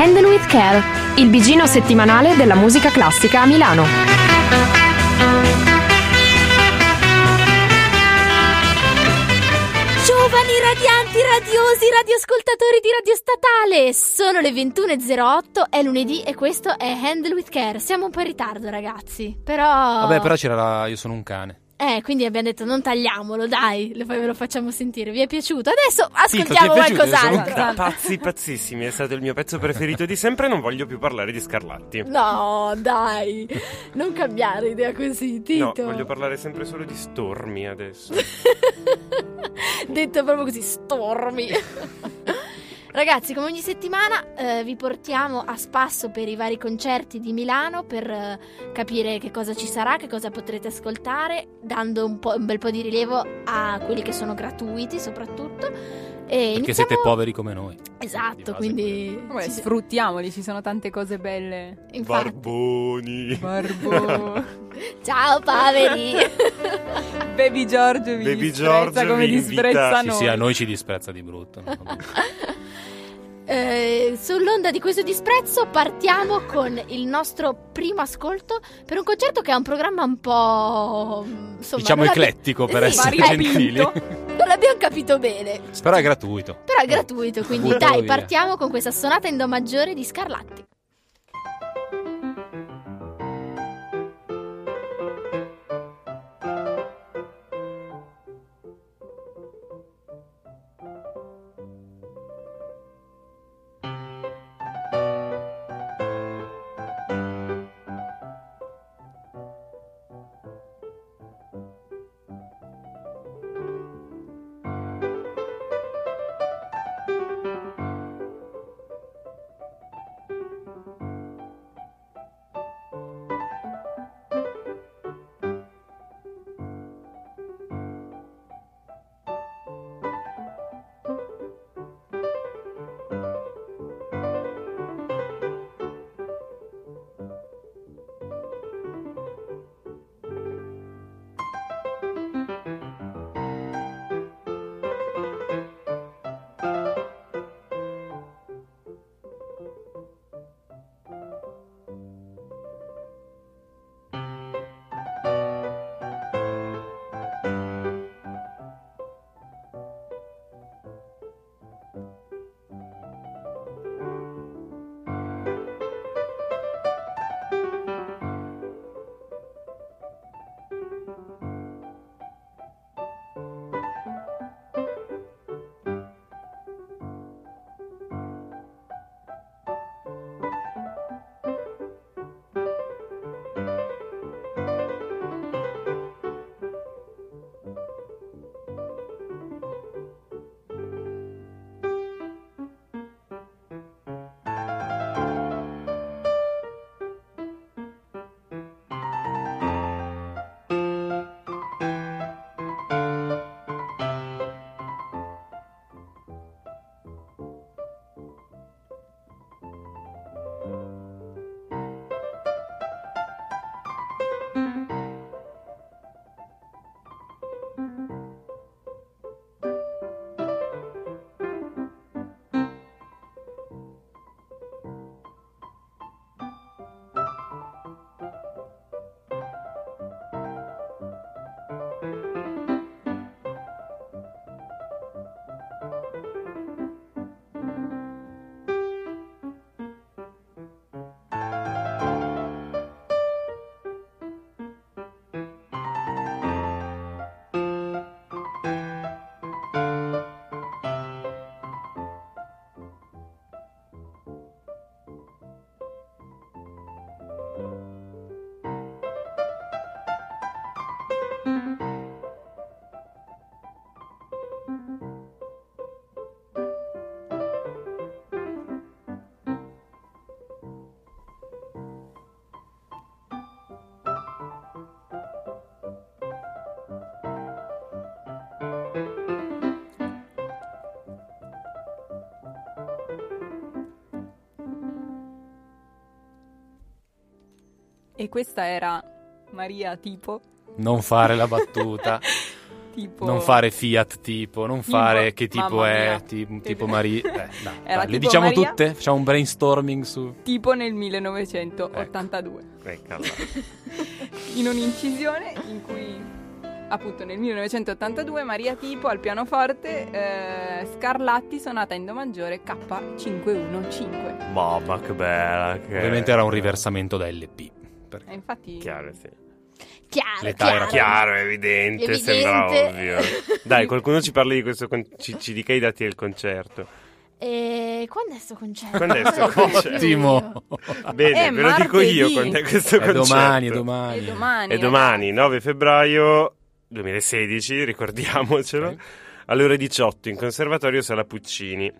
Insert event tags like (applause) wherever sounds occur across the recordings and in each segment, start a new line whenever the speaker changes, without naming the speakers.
Handle with Care, il bigino settimanale della musica classica a Milano.
Giovani radianti, radiosi, radioascoltatori di Radio Statale! Sono le 21.08, è lunedì e questo è Handle with Care. Siamo un po' in ritardo, ragazzi, però...
Vabbè, però c'era la... io sono un cane.
Eh, quindi abbiamo detto non tagliamolo, dai, lo, ve lo facciamo sentire. Vi è piaciuto? Adesso
Sì,
ascoltiamo
piaciuto?
qualcos'altro.
Sono pazzi, pazzissimi. È stato il mio pezzo preferito di sempre. Non voglio più parlare di Scarlatti.
No, dai, non cambiare idea così,
No,
Tito.
voglio parlare sempre solo di Stormi adesso. (laughs)
Detto proprio così, stormi. Ragazzi, come ogni settimana eh, vi portiamo a spasso per i vari concerti di Milano per eh, capire che cosa ci sarà, che cosa potrete ascoltare, dando un, po', un bel po' di rilievo a quelli che sono gratuiti soprattutto. E
Perché
iniziamo-
siete poveri come noi.
Esatto, quindi...
Vabbè,
ci-
sfruttiamoli, ci sono tante cose belle.
infatti.
Barboni.
Barbo. (laughs)
Ciao poveri! (laughs)
Baby Giorgio vi
Baby
disprezza
Giorgio
come
invita-
disprezza
Sì,
noi.
sì, a noi ci disprezza di brutto. no? (laughs)
Eh, sull'onda di questo disprezzo partiamo con il nostro primo ascolto per un concerto che ha un programma un po' insomma,
Diciamo eclettico per
Sì,
essere gentili.
non l'abbiamo capito bene
Però è gratuito.
però è gratuito quindi dai
via.
partiamo con questa sonata in do maggiore di Scarlatti
E questa era Maria tipo.
Non fare la battuta. (laughs)
Tipo...
Non fare Fiat tipo, non fare che tipo
mamma
è,
mia.
tipo, tipo Maria. (laughs) Eh,
Era
dai, le
tipo
diciamo
Maria?
tutte? Facciamo un brainstorming su...
Tipo nel 1982.
Ecco, allora. (laughs)
in un'incisione in cui appunto nel 1982 Maria Tipo al pianoforte eh, Scarlatti sonata in do maggiore K515
Mamma che bella. Che...
Ovviamente era un riversamento da LP. Perché-
e infatti
Chiaro, sì.
Chiaro,
L'età
chiaro.
era
Chiaro, evidente,
Evidente.
sembra ovvio. (laughs) Dai, qualcuno ci parli di questo, con- ci, ci dica i dati del concerto.
E quando è sto concerto?
Quando è sto (laughs) concerto?
Ottimo.
Bene,
È
ve lo dico io quando è questo
È
concerto.
domani, è domani.
è domani
È domani, 9 febbraio 2016, ricordiamocelo,
Ok.
alle ore 18 in Conservatorio Sala Puccini.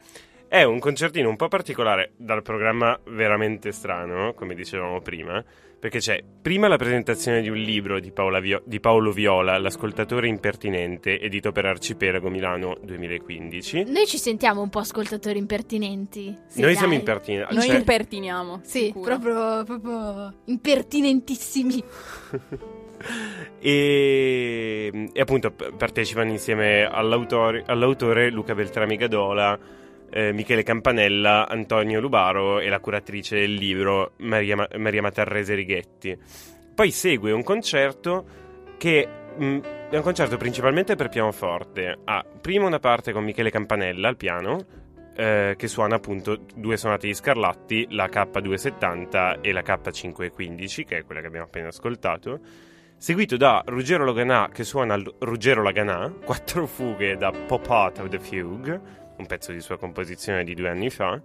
È un concertino un po' particolare dal programma veramente strano, come dicevamo prima, perché c'è prima la presentazione di un libro di, Paola Vio- di Paolo Viola, L'ascoltatore impertinente, edito per Arcipelago Milano 2015.
Noi ci sentiamo un po' ascoltatori impertinenti. Sì,
Noi
dai.
siamo impertinenti.
noi
cioè-
impertiniamo
Sì, proprio, proprio impertinentissimi. (laughs)
e, e appunto partecipano insieme all'autore, all'autore Luca Beltrami Gadola, eh, Michele Campanella, Antonio Lubaro e la curatrice del libro Maria, Ma- Maria Matarrese Righetti. Poi segue un concerto che mh, è un concerto principalmente per pianoforte. Ha prima una parte con Michele Campanella al piano, eh, che suona appunto due sonate di Scarlatti, la K270 e la K515, che è quella che abbiamo appena ascoltato, seguito da Ruggero Laganà che suona Ruggero Laganà, quattro fughe da Pop Out of the Fugue, un pezzo di sua composizione di due anni fa.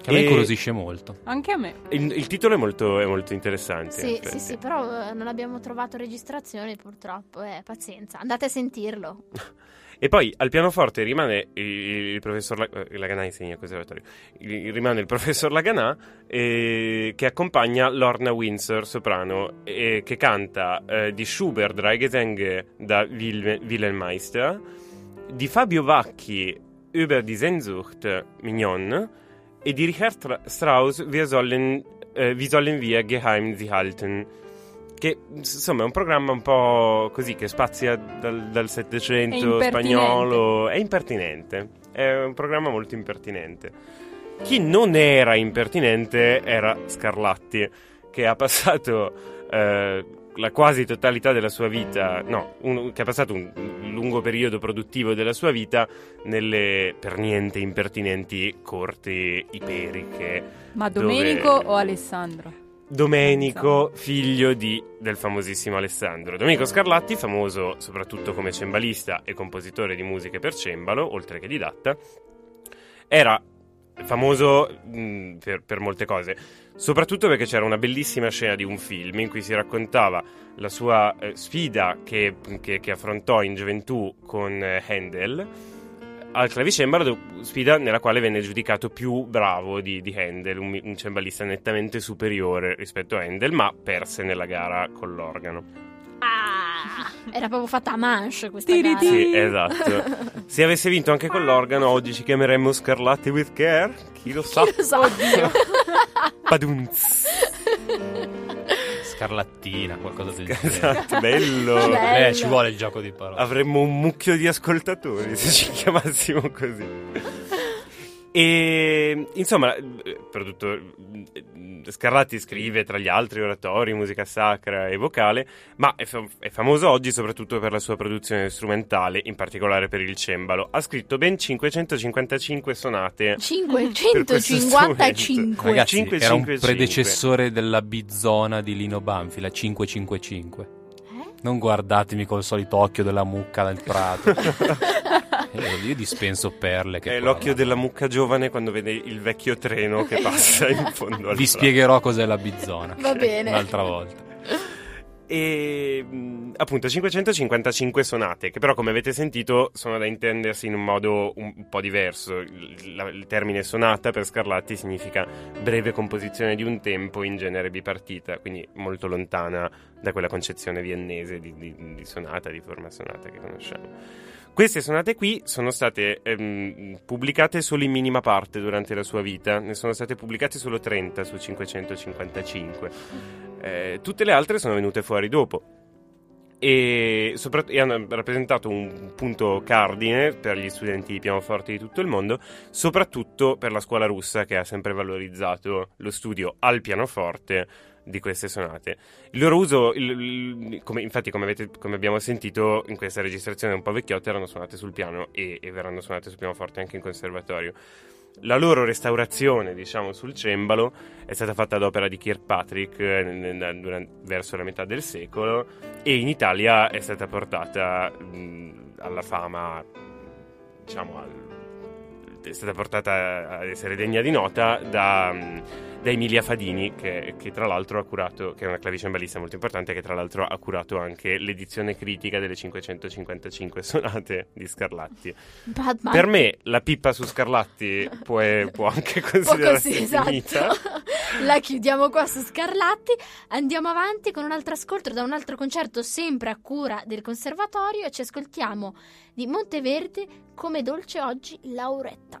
Che a me incuriosisce molto.
anche a me
il, il titolo è molto, è molto interessante. in
Sì, sì, sì, però eh, non abbiamo trovato registrazioni purtroppo. Eh, pazienza, andate a sentirlo. (laughs)
E poi al pianoforte rimane il, il professor La- eh, Laganà insegna al conservatorio. Rimane il professor Laganà eh, che accompagna Lorna Windsor, soprano, e che canta eh, di Schubert Drei Gesänge da Wil- Wilhelm Meister, di Fabio Vacchi Über die Sehnsucht Mignon e di Richard Stra- Strauss Wir sollen, eh, Wie sollen wir geheim sie halten? Che insomma è un programma un po' così che spazia dal, dal Settecento spagnolo è impertinente è un programma molto impertinente. Chi non era impertinente era Scarlatti che ha passato eh, la quasi totalità della sua vita no, un- che ha passato un lungo periodo produttivo della sua vita nelle per niente impertinenti corti iperiche
ma
Dove-
Domenico o Alessandro?
Domenico, figlio di, del famosissimo Alessandro. Domenico Scarlatti, famoso soprattutto come cembalista e compositore di musiche per cembalo, oltre che didatta, era famoso mh, per, per molte cose, soprattutto perché c'era una bellissima scena di un film in cui si raccontava la sua eh, sfida che, che- che affrontò in gioventù con eh, Handel al clavicembalo, sfida nella quale venne giudicato più bravo di, di Handel, un, un cembalista nettamente superiore rispetto a Handel, ma perse nella gara con l'organo.
Era proprio fatta a manche questa gara.
Sì, esatto. Se avesse vinto anche con l'organo, oggi ci chiameremmo Scarlatti with Care. Chi lo sa?
Chi lo sa? (laughs)
Padunz.
Scarlattina, qualcosa del genere.
Esatto, bello.
Vabbè.
Eh, ci vuole il gioco di parole.
Avremmo un mucchio di ascoltatori (laughs) se ci chiamassimo così. E insomma, produttore- eh, Scarlatti scrive tra gli altri oratori, musica sacra e vocale, ma è, fam- è famoso oggi soprattutto per la sua produzione strumentale, in particolare per il cembalo. Ha scritto ben 555 sonate. per questo
555.
Ragazzi,
Cinque,
era un predecessore della bizzona di Lino Banfi, la 555.
Eh?
Non guardatemi col solito occhio della mucca del prato. (laughs) Io dispenso perle. Che
È
qua-
l'occhio della mucca giovane quando vede il vecchio treno che passa in fondo al
Vi spiegherò cos'è la bizzona.
Va bene.
Un'altra volta.
E mh, appunto 555 sonate, che però come avete sentito sono da intendersi in un modo un po' diverso. Il, la- il termine sonata per Scarlatti significa breve composizione di un tempo in genere bipartita, quindi molto lontana da quella concezione viennese di, di- di sonata, di forma sonata che conosciamo. Queste sonate qui sono state ehm, pubblicate solo in minima parte durante la sua vita, ne sono state pubblicate solo 30 su 555. Eh, tutte le altre sono venute fuori dopo. e, soprat- e hanno rappresentato un punto cardine per gli studenti di pianoforte di tutto il mondo, soprattutto per la scuola russa che ha sempre valorizzato lo studio al pianoforte di queste sonate. Il loro uso, il- il- come- infatti, come, avete- come abbiamo sentito in questa registrazione un po' vecchiotta, erano suonate sul piano e, e verranno suonate sul pianoforte anche in conservatorio. La loro restaurazione, diciamo, sul cembalo è stata fatta ad opera di Kirkpatrick eh, verso la metà del secolo e in Italia è stata portata mh, alla fama, diciamo, al- è stata portata ad essere degna di nota da, mh, da Emilia Fadini, che, che tra l'altro ha curato, che è una clavicembalista molto importante, che tra l'altro ha curato anche l'edizione critica delle 555 sonate di Scarlatti.
Batman.
Per me la pippa su Scarlatti può, può anche (laughs) considerarsi
così, esatto.
finita. (laughs)
La chiudiamo qua su Scarlatti. Andiamo avanti con un altro ascolto da un altro concerto sempre a cura del conservatorio e ci ascoltiamo di Monteverde come dolce oggi Lauretta.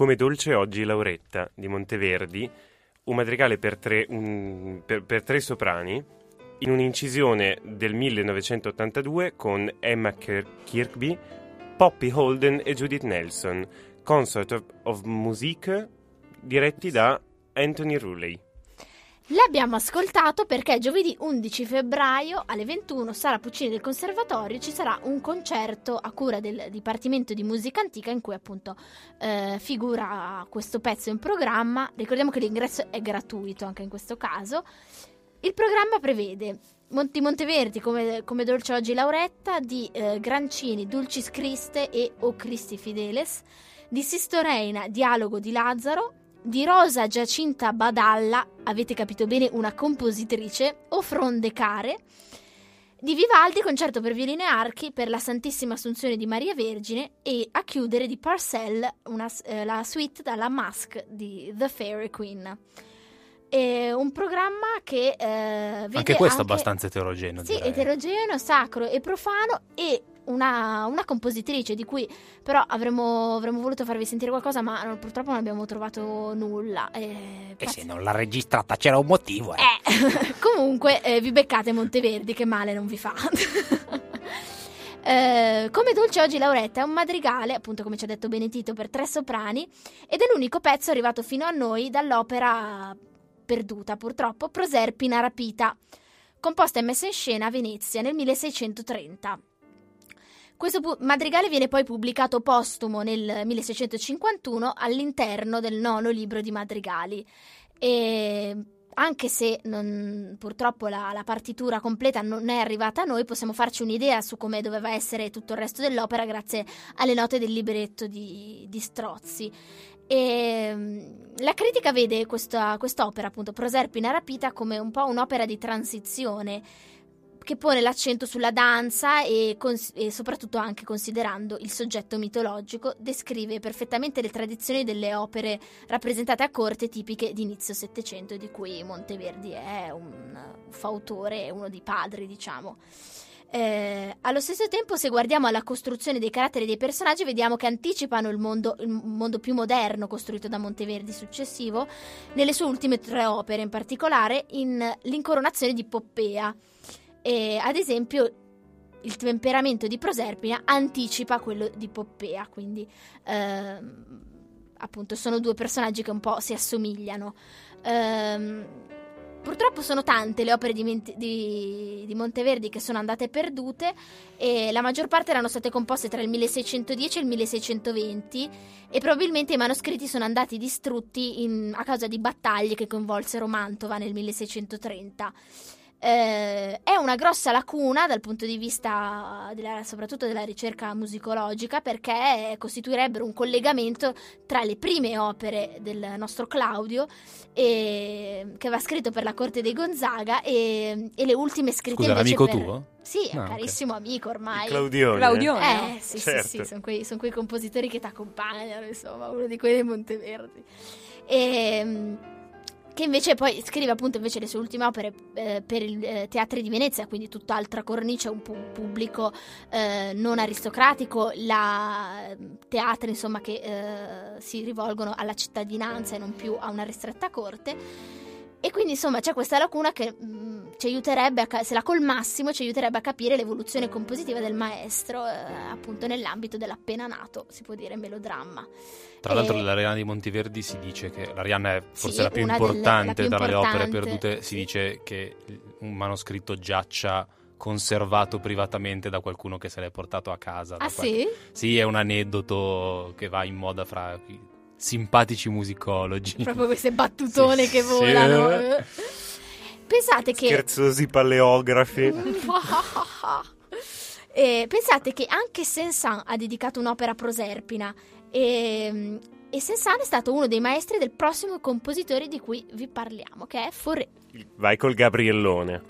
Come dolce oggi Lauretta di Monteverdi, un madrigale per tre, un- per- per tre soprani in un'incisione del 1982 con Emma Kir- Kirkby, Poppy Holden e Judith Nelson, Concert of, of Musique diretti da Anthony Ruley.
L'abbiamo ascoltato perché giovedì 11 febbraio alle 21 Sala Puccini del Conservatorio ci sarà un concerto a cura del Dipartimento di Musica Antica in cui appunto eh, figura questo pezzo in programma. Ricordiamo che l'ingresso è gratuito anche in questo caso. Il programma prevede Monti Monteverdi come, come Dolce Oggi Lauretta, di eh, Grancini, Dulcis Christe e O Cristi Fideles, di Sistoreina, Dialogo di Lazzaro, di Rosa Giacinta Badalla, avete capito bene, una compositrice, o Fronde Care, di Vivaldi, concerto per violino e archi per la Santissima Assunzione di Maria Vergine e a chiudere di Parcell una, eh, la suite dalla Mask di The Fairy Queen. È un programma che eh, vede
Anche questo è
anche-
abbastanza eterogeneo.
sì,
direi.
eterogeneo, sacro e profano e una, una compositrice di cui però avremmo, avremmo voluto farvi sentire qualcosa ma non- purtroppo non abbiamo trovato nulla. Eh,
E
pazz-
se non l'ha registrata c'era un motivo, eh.
eh, (laughs) comunque eh, vi beccate Monteverdi che male non vi fa. (laughs) Eh, come dolce oggi Lauretta è un madrigale, appunto come ci ha detto Benedito, per tre soprani ed è l'unico pezzo arrivato fino a noi dall'opera perduta purtroppo, Proserpina rapita, composta e messa in scena a Venezia nel 1630. Questo pu- madrigale viene poi pubblicato postumo nel 1651 all'interno del nono libro di madrigali. E anche se non- purtroppo la, la partitura completa non è arrivata a noi, possiamo farci un'idea su come doveva essere tutto il resto dell'opera grazie alle note del libretto di, di Strozzi. E, mm, la critica vede questa, quest'opera, appunto, Proserpina rapita, come un po' un'opera di transizione che pone l'accento sulla danza e, cons- e soprattutto anche considerando il soggetto mitologico, descrive perfettamente le tradizioni delle opere rappresentate a corte tipiche di inizio Settecento, di cui Monteverdi è un fautore, uno dei padri, diciamo. Eh, allo stesso tempo, se guardiamo alla costruzione dei caratteri dei personaggi, vediamo che anticipano il mondo, il mondo più moderno costruito da Monteverdi successivo, nelle sue ultime tre opere, in particolare in L'incoronazione di Poppea. E, ad esempio, il temperamento di Proserpina anticipa quello di Poppea, quindi ehm, appunto sono due personaggi che un po' si assomigliano. Ehm, purtroppo sono tante le opere di, di- di Monteverdi che sono andate perdute e la maggior parte erano state composte tra il 1610 e il 1620 e probabilmente i manoscritti sono andati distrutti in- a causa di battaglie che coinvolsero Mantova nel 1630. Eh, è una grossa lacuna dal punto di vista della- soprattutto della ricerca musicologica perché costituirebbero un collegamento tra le prime opere del nostro Claudio e- che aveva scritto per la corte dei Gonzaga e, e le ultime scritte
Scusa,
invece
l'amico
per...
tuo?
Sì, è un
Ah,
carissimo amico ormai.
Claudione.
Claudione.
Eh, sì,
Certo.
sì, sì, sono quei, son quei compositori che ti accompagnano, insomma, uno di quelli di Monteverdi. E, che invece poi scrive appunto invece le sue ultime opere eh, per il eh, Teatri di Venezia, quindi tutt'altra cornice, un pu- pubblico eh, non aristocratico, la, teatri insomma che eh, si rivolgono alla cittadinanza e non più a una ristretta corte. E quindi insomma c'è questa lacuna che mh, ci aiuterebbe, a se la colmassimo, ci aiuterebbe a capire l'evoluzione compositiva del maestro, eh, appunto nell'ambito dell'appena nato, si può dire melodramma.
Tra l'altro,
E-
l'Arianna di Monteverdi si dice che l'Arianna è forse
Sì,
la più
delle-
importante
la più
tra le opere perdute. Si
sì.
dice che un manoscritto giaccia conservato privatamente da qualcuno che se l'è portato a casa.
Ah
qualche-
sì?
Sì, è un aneddoto che va in moda fra simpatici musicologi.
Proprio queste (laughs) battutone
Sì,
che
sì.
volano. eh. Pensate che...
Scherzosi paleografi. (laughs)
Eh, pensate che anche Saint-Saëns ha dedicato un'opera a Proserpina e, e Saint-Saëns è stato uno dei maestri del prossimo compositore di cui vi parliamo, che è Fauré.
Vai col Gabriellone.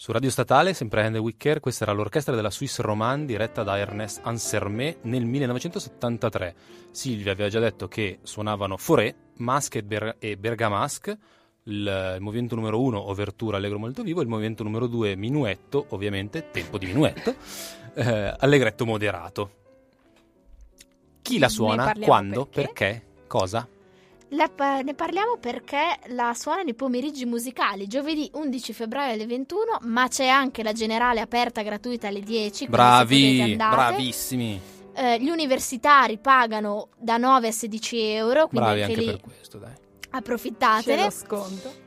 Su Radio Statale, sempre Hand Wicker, questa era l'orchestra della Swiss Romande diretta da Ernest Ansermet nel 1973. Silvia aveva già detto che suonavano Forêt, Masque e, Ber- e Bergamasque, il, il movimento numero 1, Overtura Allegro molto vivo, il movimento numero 2, Minuetto, ovviamente, tempo di minuetto, eh, Allegretto moderato. Chi la suona? Quando?
perché?
Perché? Cosa?
La ne parliamo perché la suona nei pomeriggi musicali, giovedì 11 febbraio alle 21, ma c'è anche la generale aperta gratuita alle 10. quindi se
Bravi, bravissimi.
Eh, gli universitari pagano da 9 a 16 euro, quindi
Bravi
anche,
anche
lì
per questo, dai.
Approfittatene.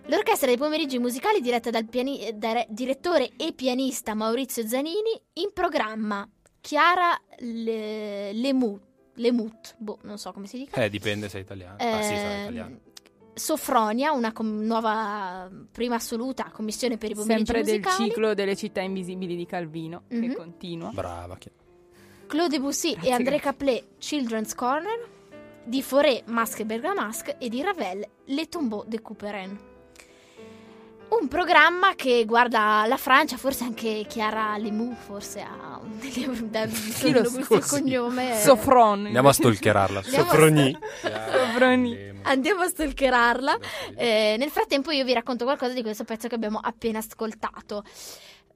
L'orchestra dei pomeriggi musicali diretta dal piani- dire- direttore e pianista Maurizio Zanini, in programma Chiara Le- Lemut, Lemut, boh, non so come si dica.
Eh, dipende se è italiano. ah, sì, sarà
Ehm,
italiano.
Sofronia, una com- nuova prima assoluta commissione per i pomeriggi
Sempre del
musicali.
ciclo delle città invisibili di Calvino,
Mhm.
che continua.
Brava. chi-
Claude Debussy
Grazie,
e André. Caplet, Children's Corner. Di Forêt, Masque e Bergamasque. E di Ravel, Les Tombeaux de Couperin. Un programma che guarda la Francia, forse anche Chiara Lemou, forse ha un (laughs)
Chi lo
questo cognome.
Sofron.
Andiamo a stalkerarla.
Andiamo a
Sofroni.
Sovrani.
Andiamo a stalkerarla. Eh, nel frattempo io vi racconto qualcosa di questo pezzo che abbiamo appena ascoltato.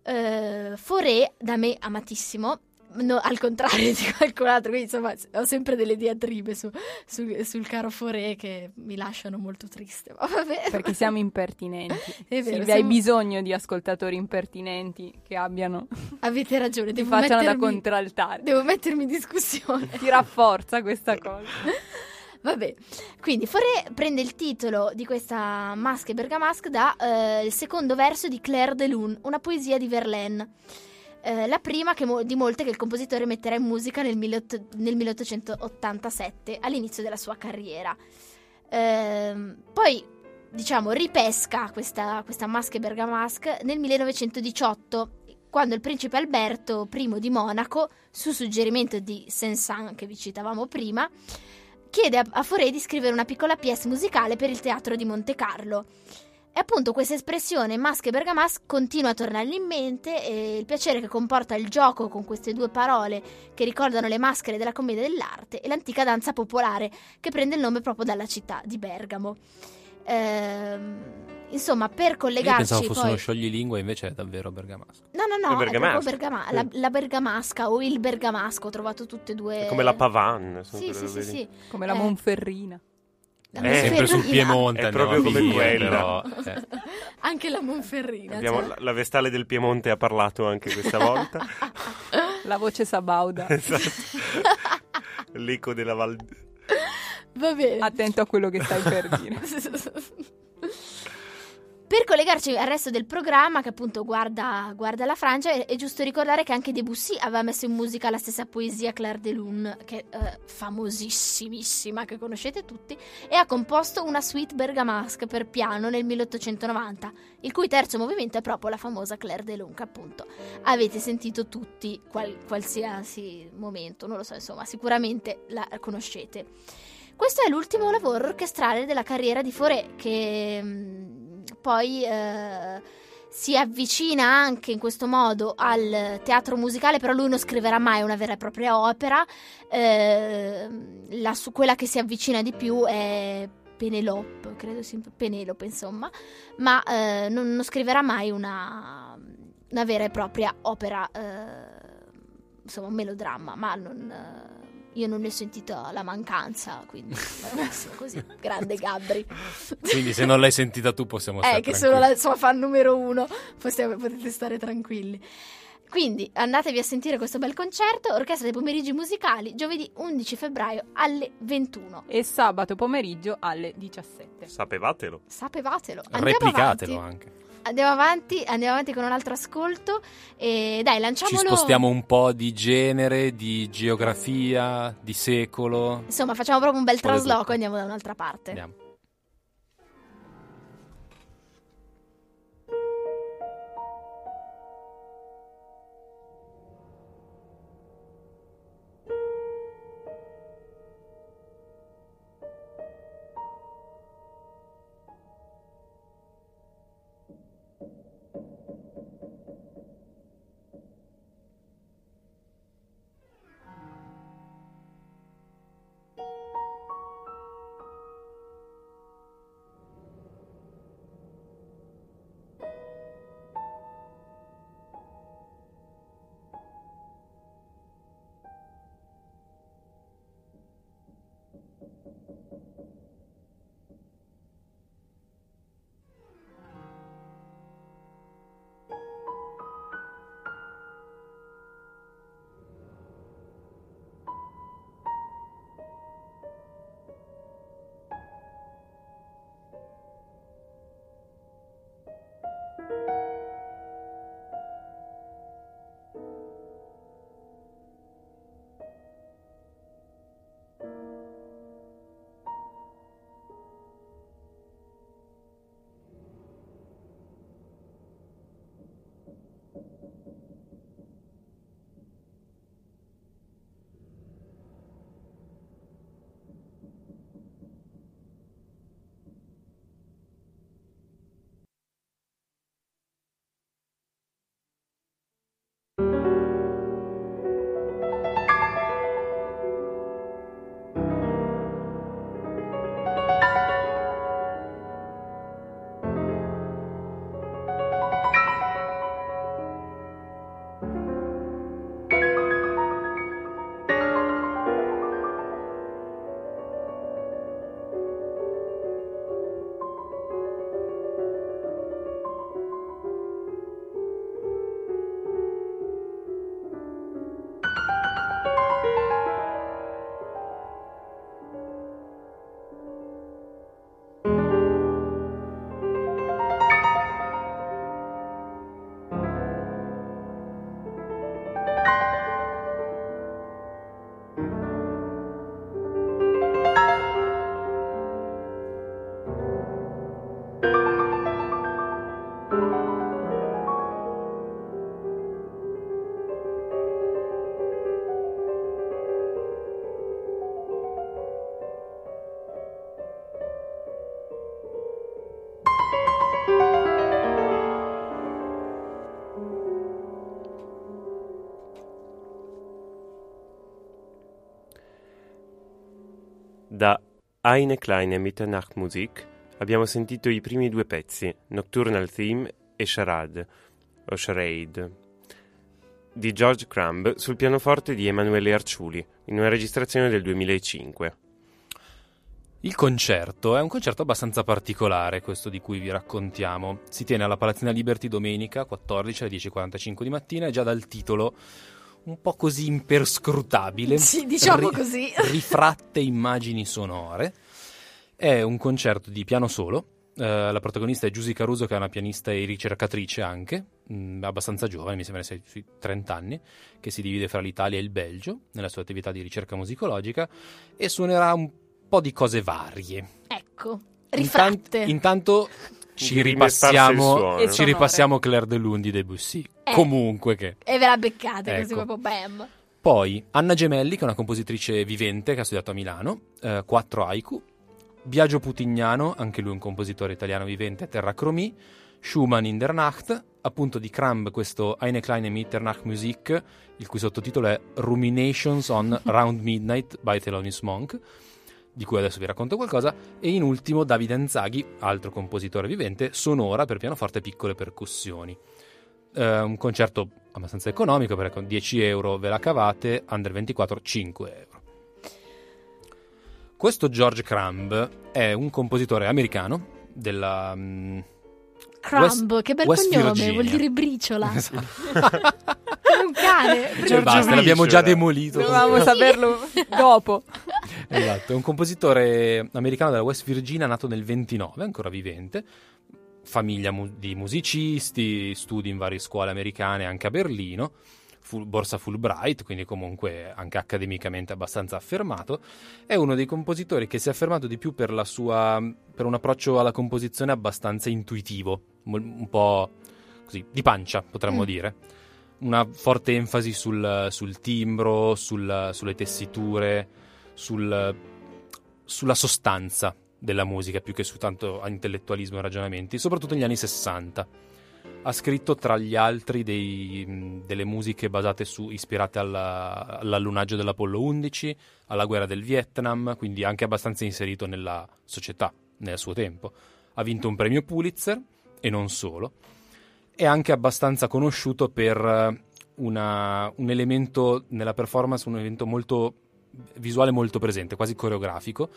Eh, Foré, da me amatissimo, no, al contrario (laughs) di qualcun altro, quindi insomma ho sempre delle diatribe su- su- sul caro Foré che mi lasciano molto triste. Ma vabbè.
Perché siamo impertinenti. (laughs)
È vero,
Silvia, hai
siamo-
bisogno di ascoltatori impertinenti che abbiano, (laughs)
Avete ragione,
ti
devo
facciano da
mettermi,
contraltare.
devo mettermi in discussione.
Ti rafforza questa cosa.
Vabbè, quindi Foré prende il titolo di questa Masque e Bergamasque da eh, il secondo verso di Claire de Lune, una poesia di Verlaine. Eh, la prima mo- di molte che il compositore metterà in musica nel, 18- nel 1887, all'inizio della sua carriera. Ehm, poi, diciamo, ripesca questa, questa Masque e Bergamasque nel 1918, quando il principe Alberto I di Monaco, su suggerimento di Saint-Saëns che vi citavamo prima, chiede a, a Fauré di scrivere una piccola pièce musicale per il teatro di Monte Carlo. E appunto questa espressione Masche e Bergamasque continua a tornargli in mente e il piacere che comporta il gioco con queste due parole che ricordano le maschere della commedia dell'arte e l'antica danza popolare che prende il nome proprio dalla città di Bergamo. Ehm, insomma, per
Io
collegarci
pensavo fosse
poi...
uno scioglilingua, invece è davvero bergamasco.
No, no, no, è proprio
bergamasca.
bergama- la, la bergamasca o il bergamasco, ho trovato tutte e due...
È come la Pavan. sono
Sì, sì, sì, sì.
Come la
Eh.
Monferrina.
La
Eh,
sempre sul. Piemonte
È proprio come quella.
eh. (laughs)
Anche la Monferrina.
Abbiamo
cioè.
la, la Vestale del Piemonte ha parlato anche questa volta.
La voce Sabauda. (laughs)
esatto. L'eco della Val...
Va bene.
Attento a quello che stai per dire. (laughs)
Per collegarci al resto del programma, che appunto guarda, guarda la Francia, è, è giusto ricordare che anche Debussy aveva messo in musica la stessa poesia Claire de Lune, che è eh, famosissimissima, che conoscete tutti, e ha composto una suite bergamasque per piano nel 1890, il cui terzo movimento è proprio la famosa Claire de Lune, che appunto avete sentito tutti qual- qualsiasi momento, non lo so, insomma, sicuramente la conoscete. Questo è l'ultimo lavoro orchestrale della carriera di Fauré, che mm, poi eh, si avvicina anche in questo modo al teatro musicale, però lui non scriverà mai una vera e propria opera. Eh, la su quella che si avvicina di più è Penelope, credo sia Penelope, insomma, ma eh, non, non scriverà mai una, una vera e propria opera, eh, insomma, un melodramma, ma non. Eh, io non ne ho sentito la mancanza, quindi (laughs) così, grande Gabri.
Quindi se non l'hai sentita tu possiamo stare
Eh, che
tranquilli.
sono la sua fan numero uno, possiamo- potete stare tranquilli. Quindi andatevi a sentire questo bel concerto, Orchestra dei pomeriggi musicali, giovedì 11 febbraio alle 21.
E sabato pomeriggio alle 17.
Sapevatelo.
Sapevatelo. Andiamo
Replicatelo
avanti.
anche.
Andiamo avanti, andiamo avanti con un altro ascolto e dai,
Ci
lanciamolo.
spostiamo un po' di genere, di geografia, di secolo.
Insomma, facciamo proprio un bel trasloco e andiamo da un'altra parte.
Andiamo.
Da Eine kleine Mitternachtmusik abbiamo sentito i primi due pezzi, Nocturnal Theme e Charade, o Charade, di George Crumb sul pianoforte di Emanuele Arciuli, in una registrazione del 2005.
Il concerto è un concerto abbastanza particolare, questo di cui vi raccontiamo. Si tiene alla Palazzina Liberty domenica 14 alle 10.45 di mattina e già dal titolo un po' così imperscrutabile.
Sì, diciamo così. (laughs)
Rifratte immagini sonore. È un concerto di piano solo. eh, la protagonista è Giusy Caruso, che è una pianista e ricercatrice anche, mh, abbastanza giovane, mi sembra sia sui 30 anni, che si divide fra l'Italia e il Belgio nella sua attività di ricerca musicologica e suonerà un po' di cose varie.
Ecco,
Intan-
rifatte.
intanto ci ripassiamo.
E
ci ripassiamo Claire de Lune di Debussy.
Eh.
Comunque che.
E ve la beccate così
Ecco.
proprio bam.
Poi Anna Gemelli, che è una compositrice vivente che ha studiato a Milano, eh, quattro haiku. Biagio Putignano, anche lui un compositore italiano vivente, a Terra Chromi. Schumann in der Nacht, appunto di Kramb questo Eine kleine Mitternachtmusik, il cui sottotitolo è Ruminations on Round Midnight by Thelonious Monk, di cui adesso vi racconto qualcosa, e in ultimo Davide Anzaghi, altro compositore vivente, sonora per pianoforte e piccole percussioni. Eh, un concerto abbastanza economico perché con 10 euro ve la cavate, under 24 5 euro. Questo George Crumb è un compositore americano della... mm,
Crumb,
West-
che bel
West
cognome,
Virginia.
vuol dire briciola.
Esatto. (laughs)
È un cane.
Cioè, basta, l'abbiamo già demolito.
Dovevamo saperlo dopo. (laughs)
Esatto, è un compositore americano della West Virginia nato nel 29, ancora vivente, famiglia mu- di musicisti, studi in varie scuole americane, anche a Berlino, fu- borsa Fulbright, quindi comunque anche accademicamente abbastanza affermato. È uno dei compositori che si è affermato di più per, la sua, per un approccio alla composizione abbastanza intuitivo, un po' così, di pancia potremmo
Mm.
dire. Una forte enfasi sul, sul timbro, sul- sulle tessiture, sul- sulla sostanza della musica più che su tanto intellettualismo e ragionamenti, soprattutto negli anni 60. Ha scritto tra gli altri dei- delle musiche basate su, ispirate alla- all'allunaggio dell'Apollo 11, alla guerra del Vietnam, quindi anche abbastanza inserito nella società, nel suo tempo. Ha vinto un premio Pulitzer e non solo. È anche abbastanza conosciuto per una- un elemento nella performance, un elemento molto visuale molto presente, quasi coreografico,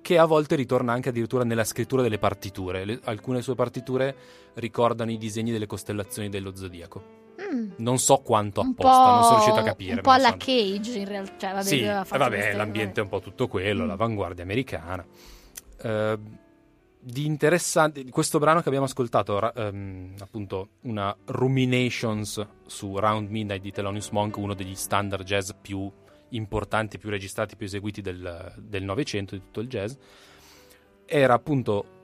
che a volte ritorna anche addirittura nella scrittura delle partiture. Le- alcune sue partiture ricordano i disegni delle costellazioni dello zodiaco.
Mm.
Non so quanto
Un
apposta,
po',
non sono riuscito a capire.
Un po' alla. Cage in realtà. Cioè, vabbè,
sì, eh, vabbè, l'ambiente è un po' tutto quello,
Mm.
l'avanguardia americana. Eh, di interessante, questo brano che abbiamo ascoltato, ehm, appunto, una Ruminations su Round Midnight di Thelonious Monk, uno degli standard jazz più importanti, più registrati, più eseguiti del Novecento, di tutto il jazz, era appunto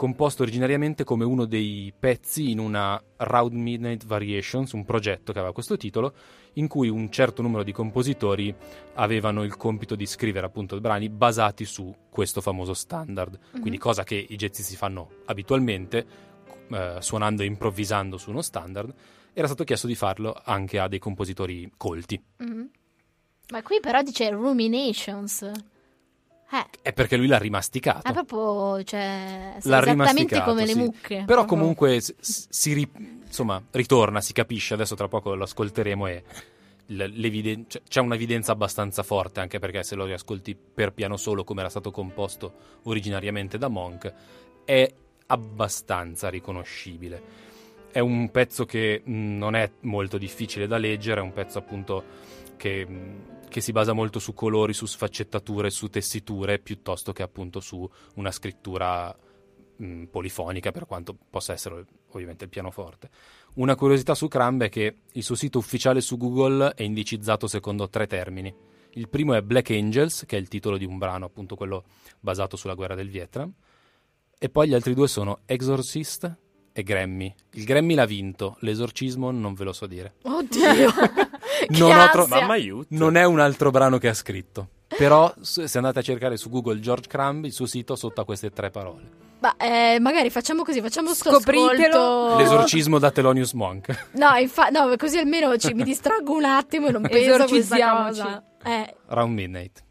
composto originariamente come uno dei pezzi in una Round Midnight Variations, un progetto che aveva questo titolo, in cui un certo numero di compositori avevano il compito di scrivere appunto brani basati su questo famoso standard.
Mhm.
Quindi cosa che i jazzisti fanno abitualmente, eh, suonando e improvvisando su uno standard, era stato chiesto di farlo anche a dei compositori colti.
Mhm. Ma qui però dice ruminations. Eh,
È perché lui l'ha rimasticato.
è proprio, cioè,
L'ha
esattamente come le
sì.
mucche.
Però
Proprio-
comunque si ri- insomma, ritorna, si capisce, adesso tra poco lo ascolteremo e l'eviden- c'è- un'evidenza abbastanza forte, anche perché se lo riascolti per piano solo come era stato composto originariamente da Monk, è abbastanza riconoscibile. È un pezzo che mh, non è molto difficile da leggere, è un pezzo appunto che, mh, che si basa molto su colori, su sfaccettature, su tessiture, piuttosto che appunto su una scrittura mh, polifonica, per quanto possa essere ovviamente il pianoforte. Una curiosità su Crumb è che il suo sito ufficiale su Google è indicizzato secondo tre termini. Il primo è Black Angels, che è il titolo di un brano, appunto quello basato sulla guerra del Vietnam. E poi gli altri due sono Exorcist e Grammy. Il Grammy l'ha vinto, l'esorcismo non ve lo so dire.
Oddio. (laughs)
Non ho tro-.
Mamma aiuto.
Non è un altro brano che ha scritto. Però se andate a cercare su Google George Crumb, il suo sito sotto a queste tre parole.
Ma eh, magari facciamo così, facciamo sto
Scopritelo.
ascolto.
L'esorcismo da Thelonious Monk.
No, infa- no, così almeno ci- mi distraggo un attimo e non penso a questa cosa. Eh,
Round Midnight.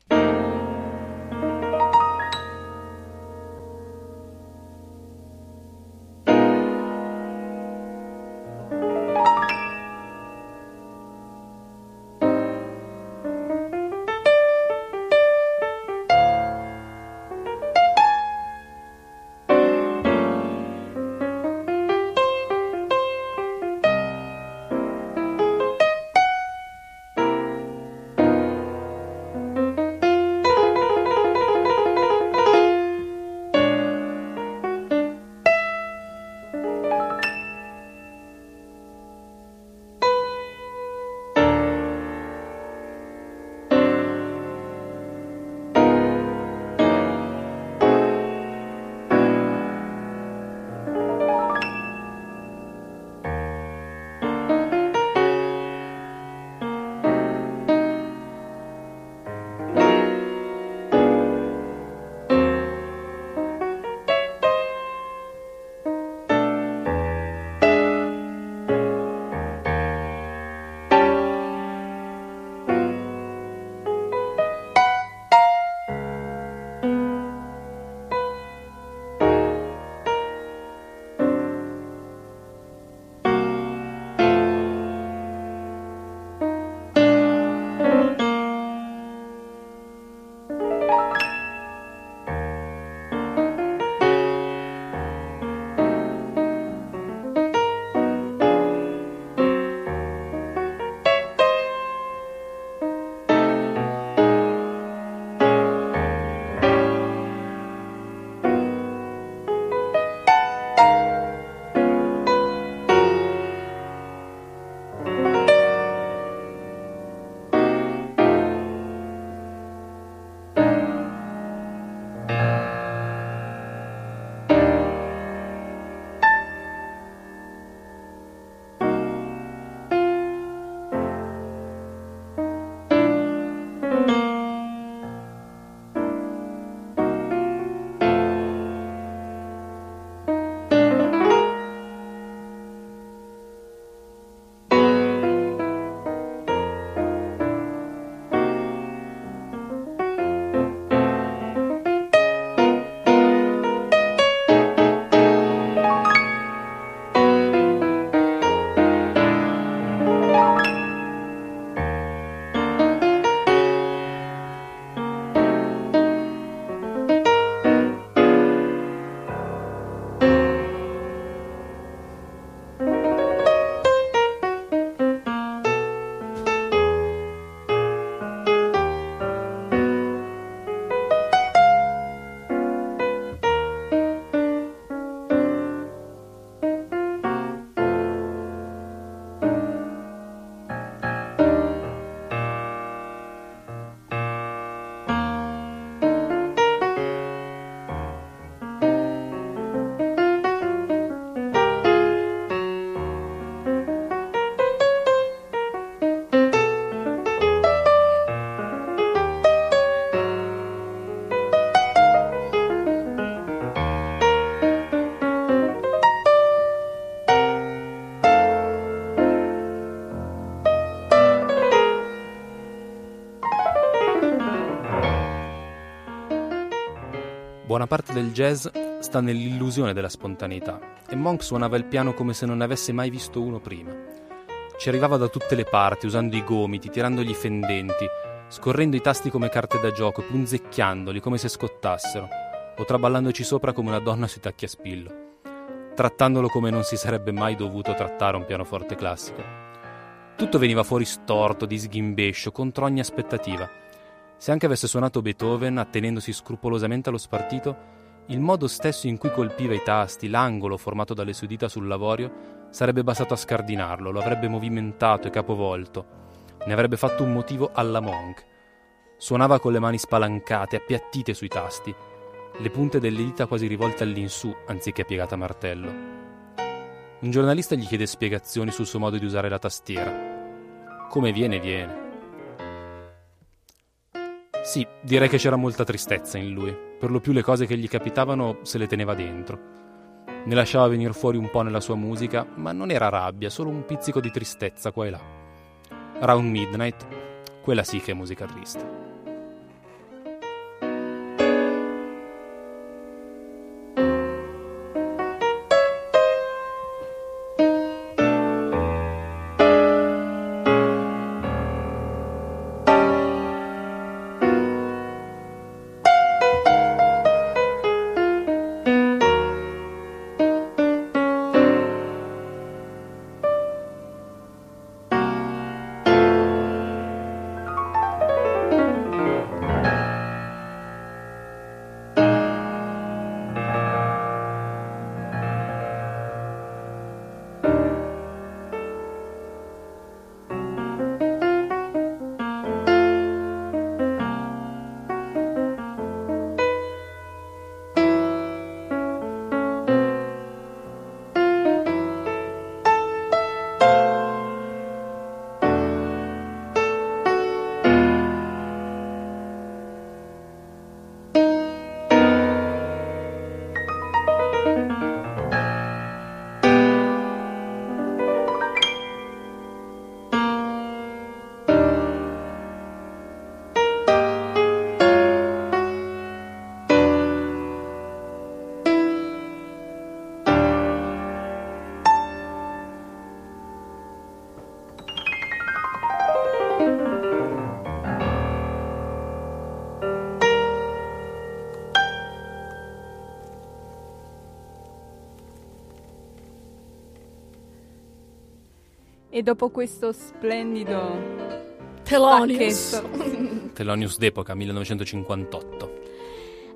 Buona parte del jazz sta nell'illusione della spontaneità e Monk suonava il piano come se non ne avesse mai visto uno prima. Ci arrivava da tutte le parti, usando i gomiti, tirandogli i fendenti, scorrendo i tasti come carte da gioco, punzecchiandoli come se scottassero, o traballandoci sopra come una donna sui tacchi a spillo, trattandolo come non si sarebbe mai dovuto trattare un pianoforte classico. Tutto veniva fuori storto, di sghimbescio, contro ogni aspettativa. Se anche avesse suonato Beethoven, attenendosi scrupolosamente allo spartito, il modo stesso in cui colpiva i tasti, l'angolo formato dalle sue dita sul lavorio, sarebbe bastato a scardinarlo, lo avrebbe movimentato e capovolto, ne avrebbe fatto un motivo alla Monk. Suonava con le mani spalancate, appiattite sui tasti, le punte delle dita quasi rivolte all'insù anziché piegate a martello. Un giornalista gli chiede spiegazioni sul suo modo di usare la tastiera. Come viene, viene. Sì, direi che c'era molta tristezza in lui. Per lo più le cose che gli capitavano se le teneva dentro. Ne lasciava venire fuori un po' nella sua musica, ma non era rabbia, solo un pizzico di tristezza qua e là. Round Midnight, quella sì che è musica triste.
E dopo questo splendido
Thelonious.
pacchetto (laughs)
Thelonious d'epoca, 1958.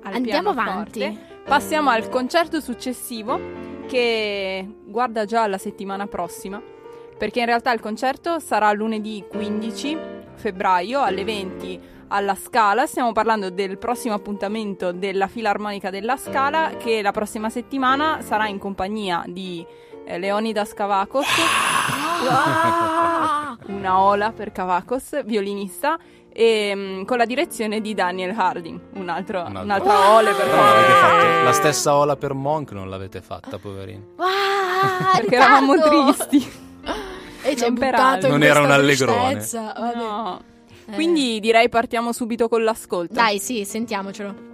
al
Andiamo avanti.
passiamo al concerto successivo che guarda già alla settimana prossima, perché in realtà il concerto sarà lunedì 15 febbraio alle 20 alla Scala. Stiamo parlando del prossimo appuntamento della Filarmonica della Scala che la prossima settimana sarà in compagnia di eh, Leonidas Cavacos,
Ah! (laughs)
una ola per Cavacos, violinista, e mm, con la direzione di Daniel Harding, un altro,
Un altro-
un'altra ole per
Non l'avete
Cavacos.
la stessa ola per Monk non l'avete fatta, poverini.
Wow, (laughs)
Perché eravamo
ritardo!
tristi.
E ci
per
buttato
Non era un allegrone.
tristezza.
No.
Eh.
Quindi direi partiamo subito con l'ascolto.
Dai, sì, sentiamocelo.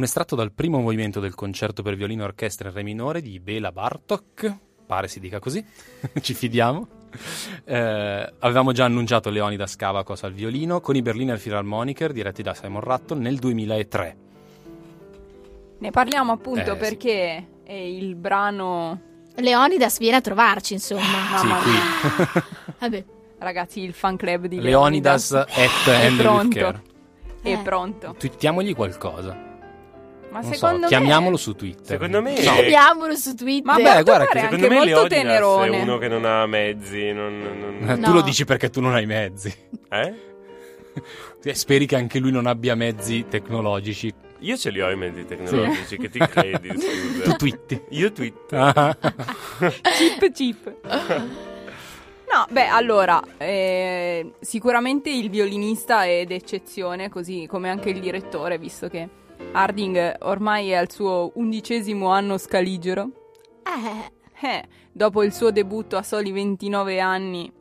Un estratto dal primo movimento del concerto per violino e orchestra in re minore di Bela Bartok, pare si dica così, (laughs) ci fidiamo. Eh, avevamo già annunciato Leonidas Cavacos al violino con i Berliner Philharmoniker diretti da Simon Rattle nel 2003.
Ne parliamo appunto
Eh, sì.
perché è il brano,
Leonidas viene a trovarci, insomma.
Sì,
Mamma
qui. (laughs)
Vabbè.
ragazzi, il fan club di
Leonidas
Leonidas.
at
è pronto. È
Eh.
pronto.
Twittiamogli qualcosa.
Ma
Non
secondo
so,
me
chiamiamolo su Twitter.
Secondo me-
No.
Chiamiamolo su Twitter.
Ma
Beh, guarda che
Secondo me
molto tenerone.
è uno che non ha mezzi, non... non-
Eh,
No.
Tu lo dici perché tu non hai mezzi.
Eh?
Eh, Speri che anche lui non abbia mezzi tecnologici.
Io ce li ho i mezzi tecnologici, che ti (laughs) credi,
Tu
scusa.
twitti.
Io tweet.
Ah.
Chip chip. (laughs) No, beh, allora, eh, sicuramente il violinista è d'eccezione, così come anche il direttore, visto che Harding ormai è al suo undicesimo anno scaligero.
Eh,
Eh, dopo il suo debutto a soli 29 anni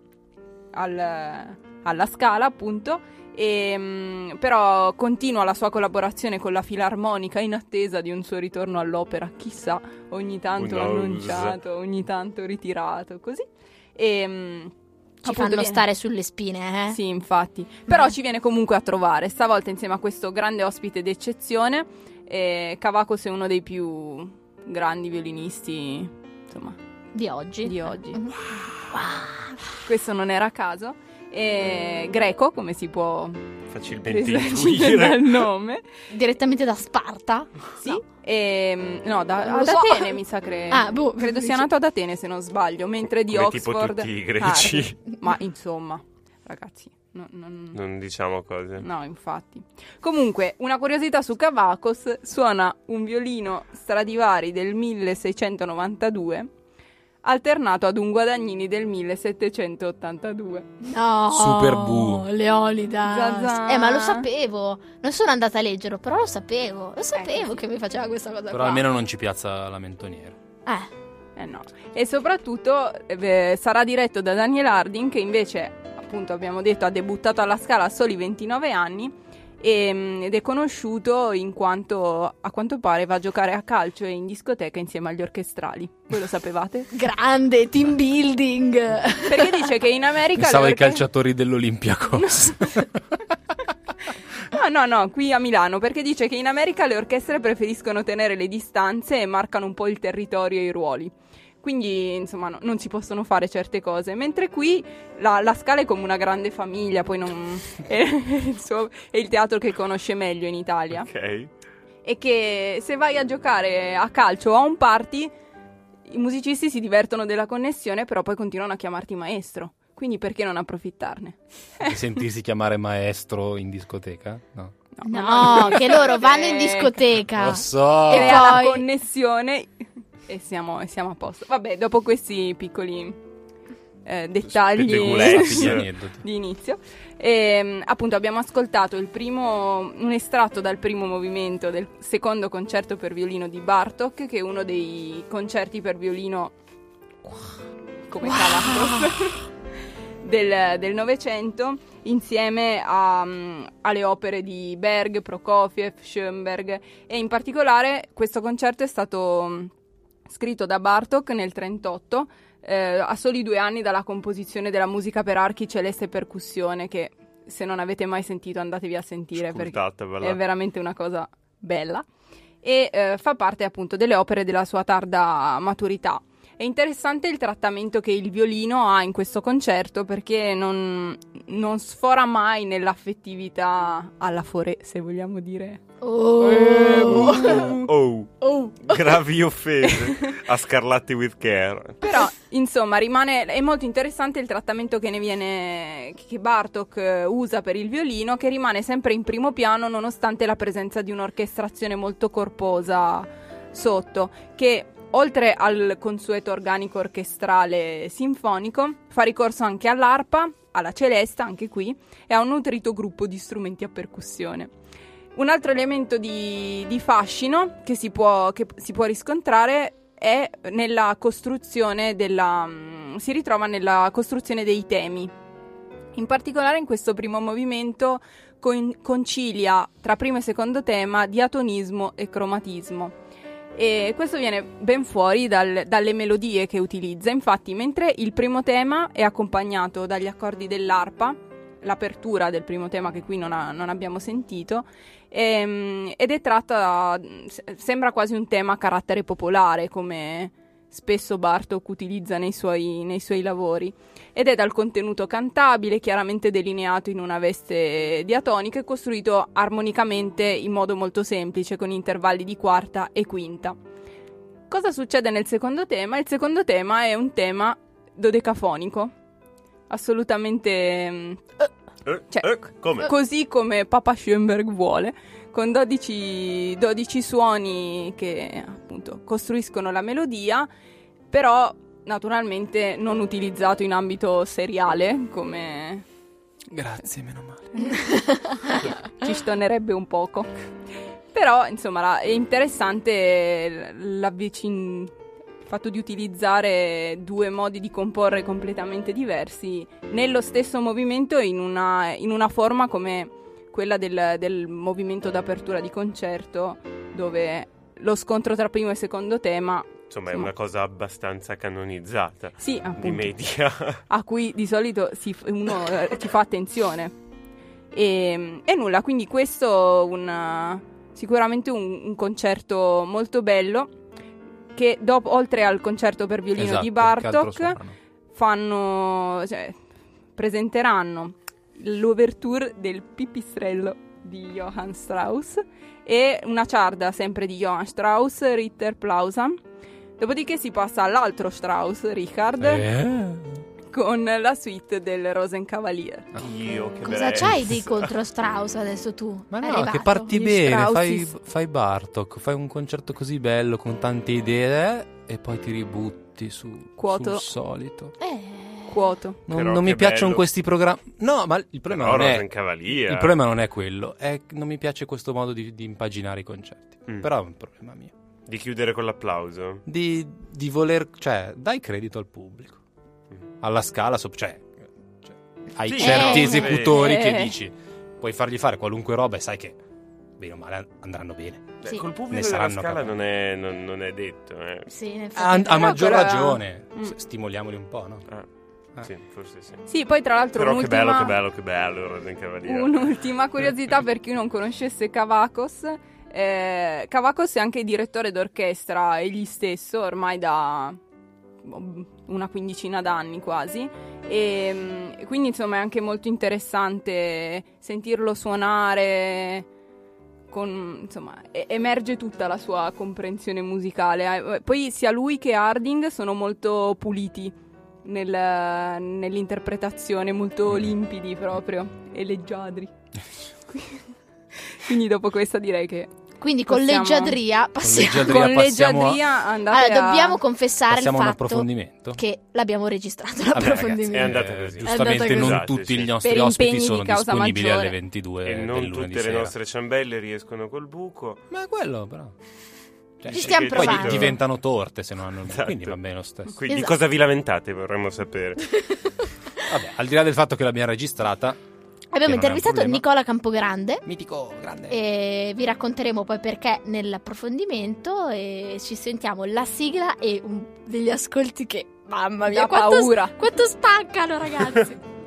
al- alla Scala, appunto. E, mm, però continua la sua collaborazione con la Filarmonica in attesa di un suo ritorno all'opera, chissà, ogni tanto annunciato, ogni tanto ritirato, così. E, mm,
ci
appunto
fanno
viene-
stare sulle spine, eh.
Sì, infatti. Però ci viene comunque a trovare, stavolta insieme a questo grande ospite d'eccezione. Eh, Cavacos è uno dei più grandi violinisti, insomma,
Di oggi.
di oggi.
Mhm.
Questo non era a caso. E greco, come si può
Facilmente (laughs)
presagire dal
intuire.
nome.
Direttamente da Sparta?
Sì.
No.
E, no, da, ad
so.
Atene mi sa che...
Ah, boh,
credo sia nato ad Atene se non sbaglio, mentre di
Come tipo
Oxford...
tutti i greci.
Ah, (laughs) ma insomma, ragazzi, no- non-
Non diciamo cose.
No, infatti. Comunque, una curiosità su Cavacos, suona un violino Stradivari del 1692 alternato ad un Guadagnini del 1782.
No.
Super bu.
Leonidas.
Zazà.
Eh, ma lo sapevo. Non sono andata a leggerlo, però lo sapevo. Lo sapevo
sì.
che mi faceva questa cosa
Però
qua.
almeno non ci piazza la mentoniera.
Eh.
Eh no. E soprattutto eh, sarà diretto da Daniel Harding, che invece, appunto, abbiamo detto, ha debuttato alla Scala a soli 29 anni. E, mm, ed è conosciuto in quanto a quanto pare va a giocare a calcio e in discoteca insieme agli orchestrali. Voi lo sapevate? (laughs)
Grande team building.
Perché dice che in America
Pensavo ai
orche-
calciatori dell'Olympiacos. (laughs)
No, no, no, qui a Milano, perché dice che in America le orchestre preferiscono tenere le distanze e marcano un po' il territorio e i ruoli. Quindi, insomma, no- non si possono fare certe cose. Mentre qui la, la Scala è come una grande famiglia, poi non... è, il suo- è il teatro che conosce meglio in Italia.
Ok.
E che se vai a giocare a calcio o a un party, i musicisti si divertono della connessione, però poi continuano a chiamarti maestro. Quindi perché non approfittarne?
E sentirsi chiamare maestro in discoteca? No.
No, che loro vanno in
Ecco.
discoteca.
Lo so.
E
crea la
poi-
connessione e siamo, e siamo a posto. Vabbè, dopo questi piccoli eh, dettagli. (laughs)
Di
inizio, ehm, appunto abbiamo ascoltato il primo, un estratto dal primo movimento del secondo concerto per violino di Bartok, che è uno dei concerti per violino come Cavacos (laughs) del del Novecento insieme a, mm, alle opere di Berg, Prokofiev, Schoenberg e in particolare questo concerto è stato scritto da Bartok nel 1938 a soli due anni dalla composizione della musica per archi, celeste e percussione che se non avete mai sentito andatevi a sentire perché è veramente una cosa bella e eh, fa parte appunto delle opere della sua tarda maturità. È interessante il trattamento che il violino ha in questo concerto perché non, non sfora mai nell'affettività alla fore, se vogliamo dire.
Oh.
Eh, boh.
Oh,
Oh. (laughs)
gravi offese a Scarlatti with Care.
Però, insomma, rimane, è molto interessante il trattamento che ne viene, che Bartok eh, usa per il violino, che rimane sempre in primo piano nonostante la presenza di un'orchestrazione molto corposa sotto, che oltre al consueto organico orchestrale sinfonico, fa ricorso anche all'arpa, alla celesta, anche qui, e a un nutrito gruppo di strumenti a percussione. Un altro elemento di, di fascino che si, può, che si può riscontrare è nella costruzione della. mm, si ritrova nella costruzione dei temi. In particolare in questo primo movimento con- concilia tra primo e secondo tema diatonismo e cromatismo. E questo viene ben fuori dal- dalle melodie che utilizza. Infatti, mentre il primo tema è accompagnato dagli accordi dell'arpa, l'apertura del primo tema che qui non, ha- non abbiamo sentito, ehm, ed è tratta, sembra quasi un tema a carattere popolare, come spesso Bartok utilizza nei suoi, nei suoi lavori ed è dal contenuto cantabile, chiaramente delineato in una veste diatonica e costruito armonicamente in modo molto semplice, con intervalli di quarta e quinta. Cosa succede nel secondo tema? Il secondo tema è un tema dodecafonico, assolutamente mm,
Eh,
Cioè,
eh, come?
così come Papa Schoenberg vuole, con 12, 12 suoni che appunto costruiscono la melodia, però naturalmente non utilizzato in ambito seriale, come
Grazie, meno male. (laughs)
ci stonerebbe un poco. Però, insomma, è interessante l'avvicin- il fatto di utilizzare due modi di comporre completamente diversi nello stesso movimento in una, in una forma come quella del, del movimento d'apertura di concerto, dove lo scontro tra primo e secondo tema,
Insomma, è una cosa abbastanza canonizzata
sì,
di
appunto,
media. (laughs)
a cui di solito si uno eh, ci fa attenzione. E, e nulla, quindi questo un, sicuramente un, un concerto molto bello che dopo, oltre al concerto per violino
Esatto,
di Bartok fanno, cioè, presenteranno l'ouverture del Pipistrello di Johann Strauss e una ciarda sempre di Johann Strauss, Ritter Plausam. Dopodiché si passa all'altro Strauss, Richard,
Eh.
con la suite del Rosenkavalier.
Dio, che
Cosa
bellezza.
c'hai di contro Strauss adesso tu?
Ma no,
Arrivato.
che parti
Gli
bene, fai, fai Bartok, fai un concerto così bello con tante idee e poi ti ributti su,
Quoto.
sul solito.
Eh,
Quoto.
Non,
Però
non mi
che
piacciono
bello.
questi programmi. No, ma il problema,
Però
non è, il problema non è quello, è che non mi piace questo modo di, di impaginare i concerti.
Mm.
Però è un problema mio.
Di chiudere con l'applauso.
Di, di voler, cioè, dai credito al pubblico. Alla scala, so- cioè, cioè, hai
Sì,
certi
eh.
esecutori che
Eh.
dici, puoi fargli fare qualunque roba e sai che, bene o male, andranno bene.
Sì.
col
Ne
pubblico della
saranno
scala non è, non- non è detto. Eh.
sì,
A, a
Però
maggior
quella-
ragione,
Mm.
Stimoliamoli un po', no?
Ah,
Eh.
Sì, forse sì.
Sì, poi tra l'altro
Però che bello, che bello, che bello
un'ultima (laughs) curiosità per chi non conoscesse Cavacos. Eh, Cavacos è anche direttore d'orchestra egli stesso ormai da boh, una quindicina d'anni quasi e mm, quindi insomma è anche molto interessante sentirlo suonare con, insomma, emerge tutta la sua comprensione musicale. Eh, Poi sia lui che Harding sono molto puliti nel- nell'interpretazione, molto limpidi proprio e leggiadri. (laughs) Quindi dopo questa direi che
Quindi con
Possiamo-
leggiadria passiamo.
leggiadria
con
passiamo a-
leggiadria andate
Allora,
a-
dobbiamo confessare il
a
fatto
approfondimento.
che l'abbiamo registrato
Vabbè,
l'approfondimento.
È andata così.
Eh, giustamente
andata
non
così.
tutti
Sì,
i nostri
Per
ospiti sono disponibili
maggiore.
alle 22
E non tutte le
sera.
nostre ciambelle riescono col buco.
Ma è quello però. Cioè,
Ci stiamo
poi
provando.
di- diventano torte se non hanno il
Esatto.
quindi va bene lo stesso.
Quindi
Esatto.
cosa vi lamentate vorremmo sapere. (laughs)
Vabbè, al di là del fatto che l'abbiamo registrata,
Abbiamo intervistato. Nicola Campogrande
mitico, grande.
e vi racconteremo poi perché nell'approfondimento e ci sentiamo la sigla e un- degli ascolti che mamma mia quanto,
paura.
quanto spaccano ragazzi (laughs)